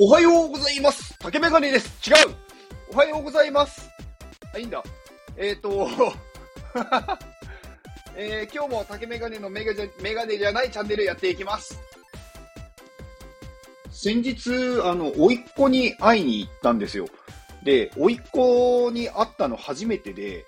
おはようございます竹メガネです違うおはようございますあ、いいんだ。えっ、ー、と、えー、今日も竹メガネのメガメガネじゃないチャンネルやっていきます。先日、あの、甥っ子に会いに行ったんですよ。で、甥っ子に会ったの初めてで、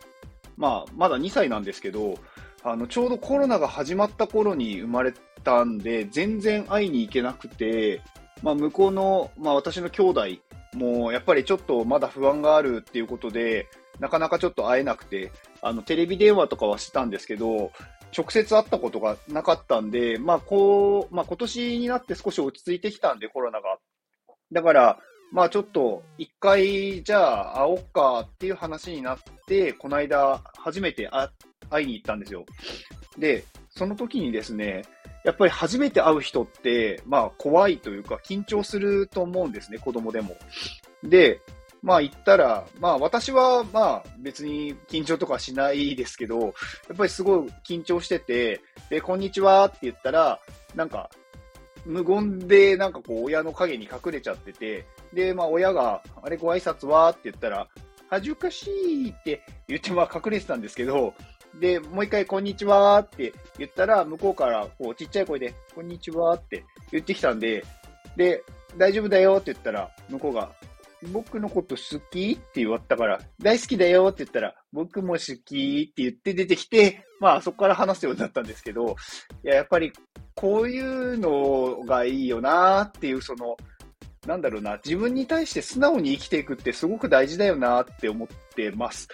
まあ、まだ2歳なんですけど、あの、ちょうどコロナが始まった頃に生まれたんで、全然会いに行けなくて、まあ、向こうの、まあ、私の兄弟も、やっぱりちょっとまだ不安があるっていうことで、なかなかちょっと会えなくて、あの、テレビ電話とかはしてたんですけど、直接会ったことがなかったんで、まあ、こう、まあ、今年になって少し落ち着いてきたんで、コロナが。だから、まあちょっと一回じゃあ会おっかっていう話になって、この間初めて会いに行ったんですよ。で、その時にですね、やっぱり初めて会う人って、まあ怖いというか緊張すると思うんですね、子供でも。で、まあ言ったら、まあ私はまあ別に緊張とかしないですけど、やっぱりすごい緊張してて、で、こんにちはって言ったら、なんか無言でなんかこう親の影に隠れちゃってて、で、まあ親が、あれご挨拶は？って言ったら、恥ずかしいって言ってまあ隠れてたんですけど、で、もう一回、こんにちはって言ったら、向こうから、こう、ちっちゃい声で、こんにちはって言ってきたんで、で、大丈夫だよって言ったら、向こうが、僕のこと好きって言われたから、大好きだよって言ったら、僕も好きって言って出てきて、まあそこから話すようになったんですけど、いや、やっぱりこういうのがいいよなっていう、その、なんだろうな、自分に対して素直に生きていくってすごく大事だよなって思ってます。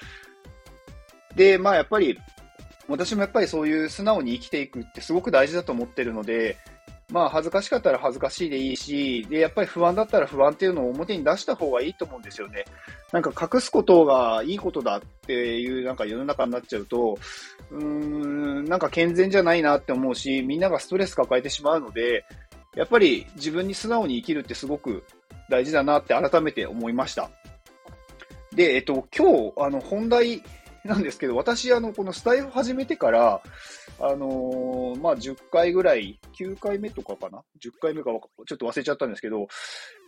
で、まあやっぱり、私もやっぱりそういう素直に生きていくってすごく大事だと思ってるので、まあ恥ずかしかったら恥ずかしいでいいし、で、やっぱり不安だったら不安っていうのを表に出した方がいいと思うんですよね。なんか隠すことがいいことだっていうなんか世の中になっちゃうと、うーん、なんか健全じゃないなって思うし、みんながストレス抱えてしまうので、やっぱり自分に素直に生きるってすごく大事だなって改めて思いました。で、えっと、今日、あの、本題なんですけど、私、あの、このスタイフ始めてから、あのー、まあ、10回ぐらい、9回目とかかな ?10 回目かちょっと忘れちゃったんですけど、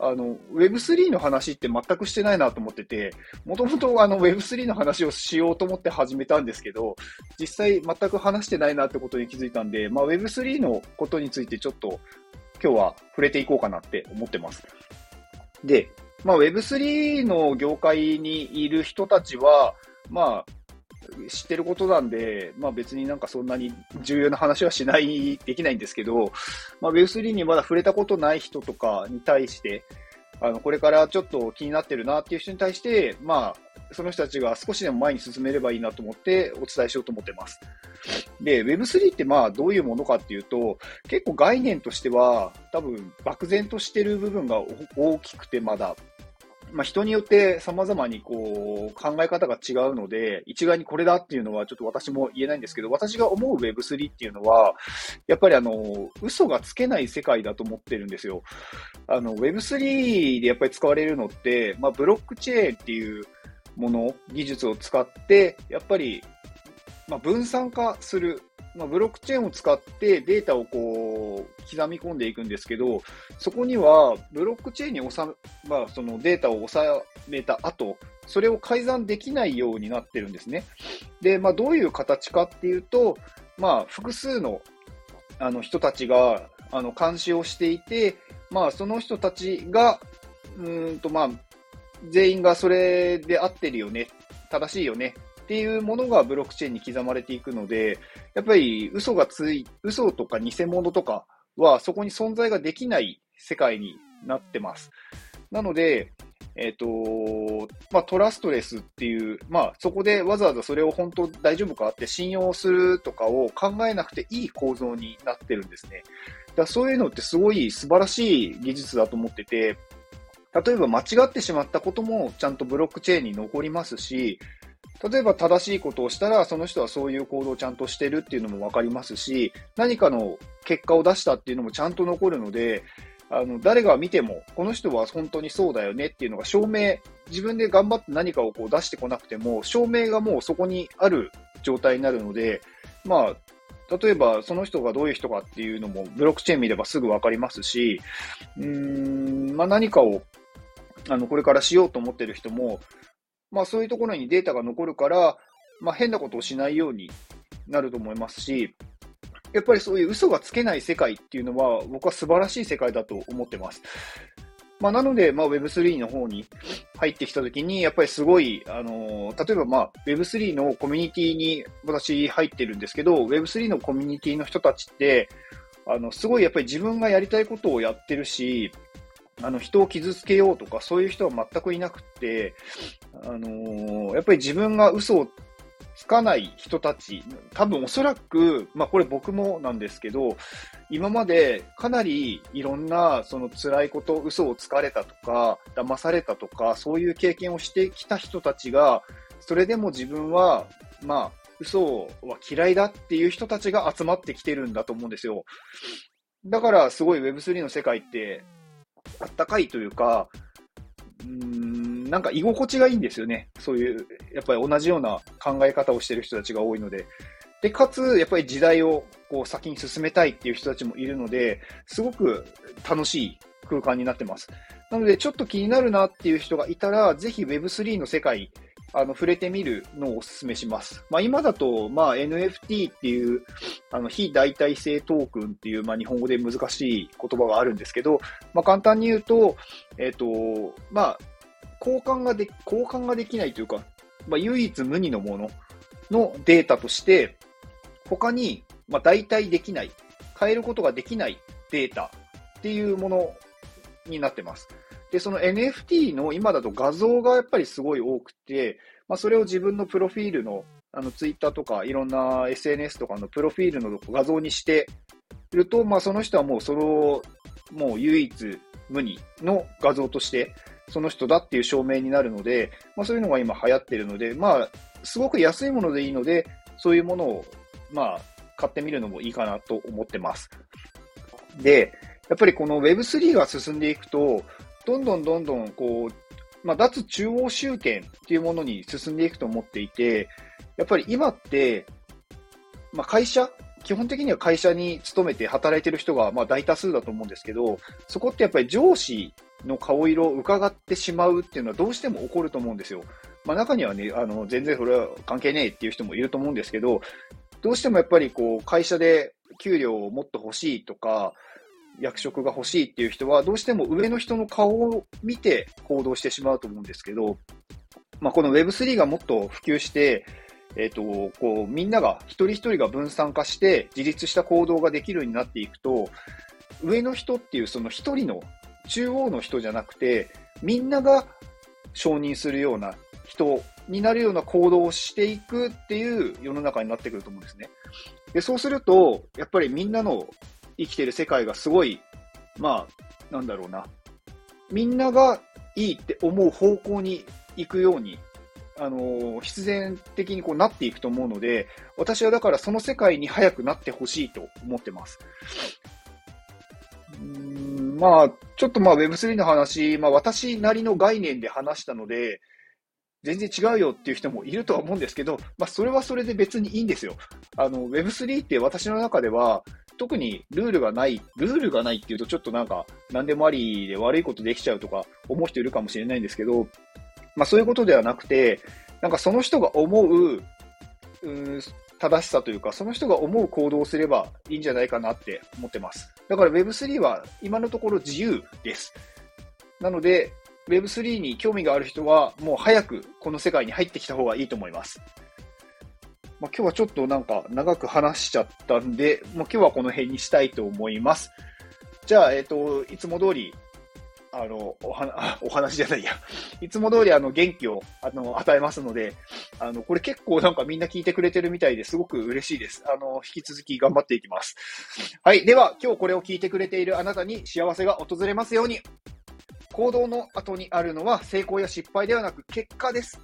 あの、Web3 の話って全くしてないなと思ってて、もともとあの Web3 の話をしようと思って始めたんですけど、実際全く話してないなってことに気づいたんで、まあ、Web3 のことについてちょっと今日は触れていこうかなって思ってます。で、まあ、Web3 の業界にいる人たちは、まあ、知ってることなんで、まあ別になんかそんなに重要な話はしない、できないんですけど、まあ Web3 にまだ触れたことない人とかに対して、あの、これからちょっと気になってるなっていう人に対して、まあ、その人たちが少しでも前に進めればいいなと思ってお伝えしようと思ってます。で、Web3 ってまあどういうものかっていうと、結構概念としては多分漠然としてる部分が大きくてまだ、まあ、人によって様々にこう考え方が違うので、一概にこれだっていうのはちょっと私も言えないんですけど、私が思う Web3 っていうのは、やっぱりあの、嘘がつけない世界だと思ってるんですよ。あの、Web3 でやっぱり使われるのって、まあ、ブロックチェーンっていうもの、技術を使って、やっぱり、まあ、分散化するまあ、ブロックチェーンを使ってデータをこう刻み込んでいくんですけど、そこにはブロックチェーンに収め、まあ、そのデータを収めた後、それを改ざんできないようになってるんですね。で、まあ、どういう形かっていうと、まあ、複数のあの人たちがあの監視をしていて、まあ、その人たちが、うんとまあ、全員がそれで合ってるよね、正しいよねっていうものがブロックチェーンに刻まれていくので、やっぱり嘘がつい、嘘とか偽物とかはそこに存在ができない世界になってます。なので、えっ、ー、と、まあ、トラストレスっていう、まあ、そこでわざわざそれを本当大丈夫かって信用するとかを考えなくていい構造になってるんですね。だそういうのってすごい素晴らしい技術だと思ってて、例えば間違ってしまったこともちゃんとブロックチェーンに残りますし、例えば正しいことをしたら、その人はそういう行動をちゃんとしてるっていうのもわかりますし、何かの結果を出したっていうのもちゃんと残るので、あの、誰が見ても、この人は本当にそうだよねっていうのが証明、自分で頑張って何かをこう出してこなくても、証明がもうそこにある状態になるので、まあ、例えばその人がどういう人かっていうのもブロックチェーン見ればすぐわかりますし、うーん、まあ何かを、あの、これからしようと思ってる人も、まあそういうところにデータが残るから、まあ変なことをしないようになると思いますし、やっぱりそういう嘘がつけない世界っていうのは僕は素晴らしい世界だと思ってます。まあ、なので、まあ、Web3 の方に入ってきたときに、やっぱりすごい、あのー、例えば、まあ、Web3 のコミュニティに私入ってるんですけど、Web3 のコミュニティの人たちって、あの、すごいやっぱり自分がやりたいことをやってるし、あの、人を傷つけようとか、そういう人は全くいなくて、あのー、やっぱり自分が嘘をつかない人たち、多分おそらく、まあこれ僕もなんですけど、今までかなりいろんなその辛いこと、嘘をつかれたとか、騙されたとか、そういう経験をしてきた人たちが、それでも自分は、まあ、嘘は嫌いだっていう人たちが集まってきてるんだと思うんですよ。だからすごい Web3 の世界ってあったかいというか、うん、なんか居心地がいいんですよね。そういう、やっぱり同じような考え方をしてる人たちが多いので。で、かつ、やっぱり時代をこう先に進めたいっていう人たちもいるので、すごく楽しい空間になってます。なので、ちょっと気になるなっていう人がいたら、ぜひ Web3 の世界、あの、触れてみるのをお勧めします。まあ、今だと、まあ、NFT っていう、あの、非代替性トークンっていう、まあ、日本語で難しい言葉があるんですけど、まあ、簡単に言うと、えっ、ー、と、まあ、交換がで、交換ができないというか、まあ、唯一無二のもののデータとして、他に、まあ、代替できない、変えることができないデータっていうものになってます。で、その NFT の今だと画像がやっぱりすごい多くて、まあ、それを自分のプロフィールの、あの、ツイッターとかいろんな SNS とかのプロフィールの画像にしてると、まあ、その人はもうそれを、もう唯一無二の画像として、その人だっていう証明になるので、まあ、そういうのが今流行ってるので、まあ、すごく安いものでいいので、そういうものを、まあ、買ってみるのもいいかなと思ってます。で、やっぱりこの Web3 が進んでいくと、どんどんどんどん、こう、まあ、脱中央集権っていうものに進んでいくと思っていて、やっぱり今って、まあ、会社、基本的には会社に勤めて働いてる人がまあ大多数だと思うんですけど、そこってやっぱり上司の顔色を伺ってしまうっていうのはどうしても起こると思うんですよ。まあ中にはね、あの、全然それは関係ねえっていう人もいると思うんですけど、どうしてもやっぱりこう、会社で給料をもっと欲しいとか、役職が欲しいっていう人は、どうしても上の人の顔を見て行動してしまうと思うんですけど、まあこの Web3 がもっと普及して、えっ、ー、と、こう、みんなが、一人一人が分散化して、自立した行動ができるようになっていくと、上の人っていうその一人の中央の人じゃなくて、みんなが承認するような人になるような行動をしていくっていう世の中になってくると思うんですね。で、そうすると、やっぱりみんなの生きてる世界がすごい、まあ、なんだろうな。みんながいいって思う方向に行くように、あの必然的にこうなっていくと思うので、私はだからその世界に早くなってほしいと思ってます。まあ、ちょっとまあ Web3 の話、まあ私なりの概念で話したので、全然違うよっていう人もいるとは思うんですけど、まあそれはそれで別にいいんですよ。あの Web3 って私の中では特にルールがない、ルールがないっていうとちょっとなんか何でもありで悪いことできちゃうとか思う人いるかもしれないんですけど、まあそういうことではなくて、なんかその人が思う、うん正しさというか、その人が思う行動をすればいいんじゃないかなって思ってます。だから Web3 は今のところ自由です。なので、Web3 に興味がある人は、もう早くこの世界に入ってきた方がいいと思います。まあ、今日はちょっとなんか長く話しちゃったんで、もう今日はこの辺にしたいと思います。じゃあ、えっ、ー、と、いつも通りあの、おは、お話じゃないや。いつも通りあの、元気を、あの、与えますので、あの、これ結構なんかみんな聞いてくれてるみたいですごく嬉しいです。あの、引き続き頑張っていきます。はい。では、今日これを聞いてくれているあなたに幸せが訪れますように。行動の後にあるのは成功や失敗ではなく結果です。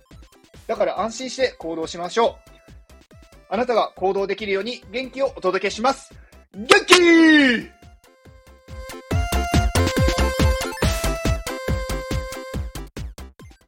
だから安心して行動しましょう。あなたが行動できるように元気をお届けします。元気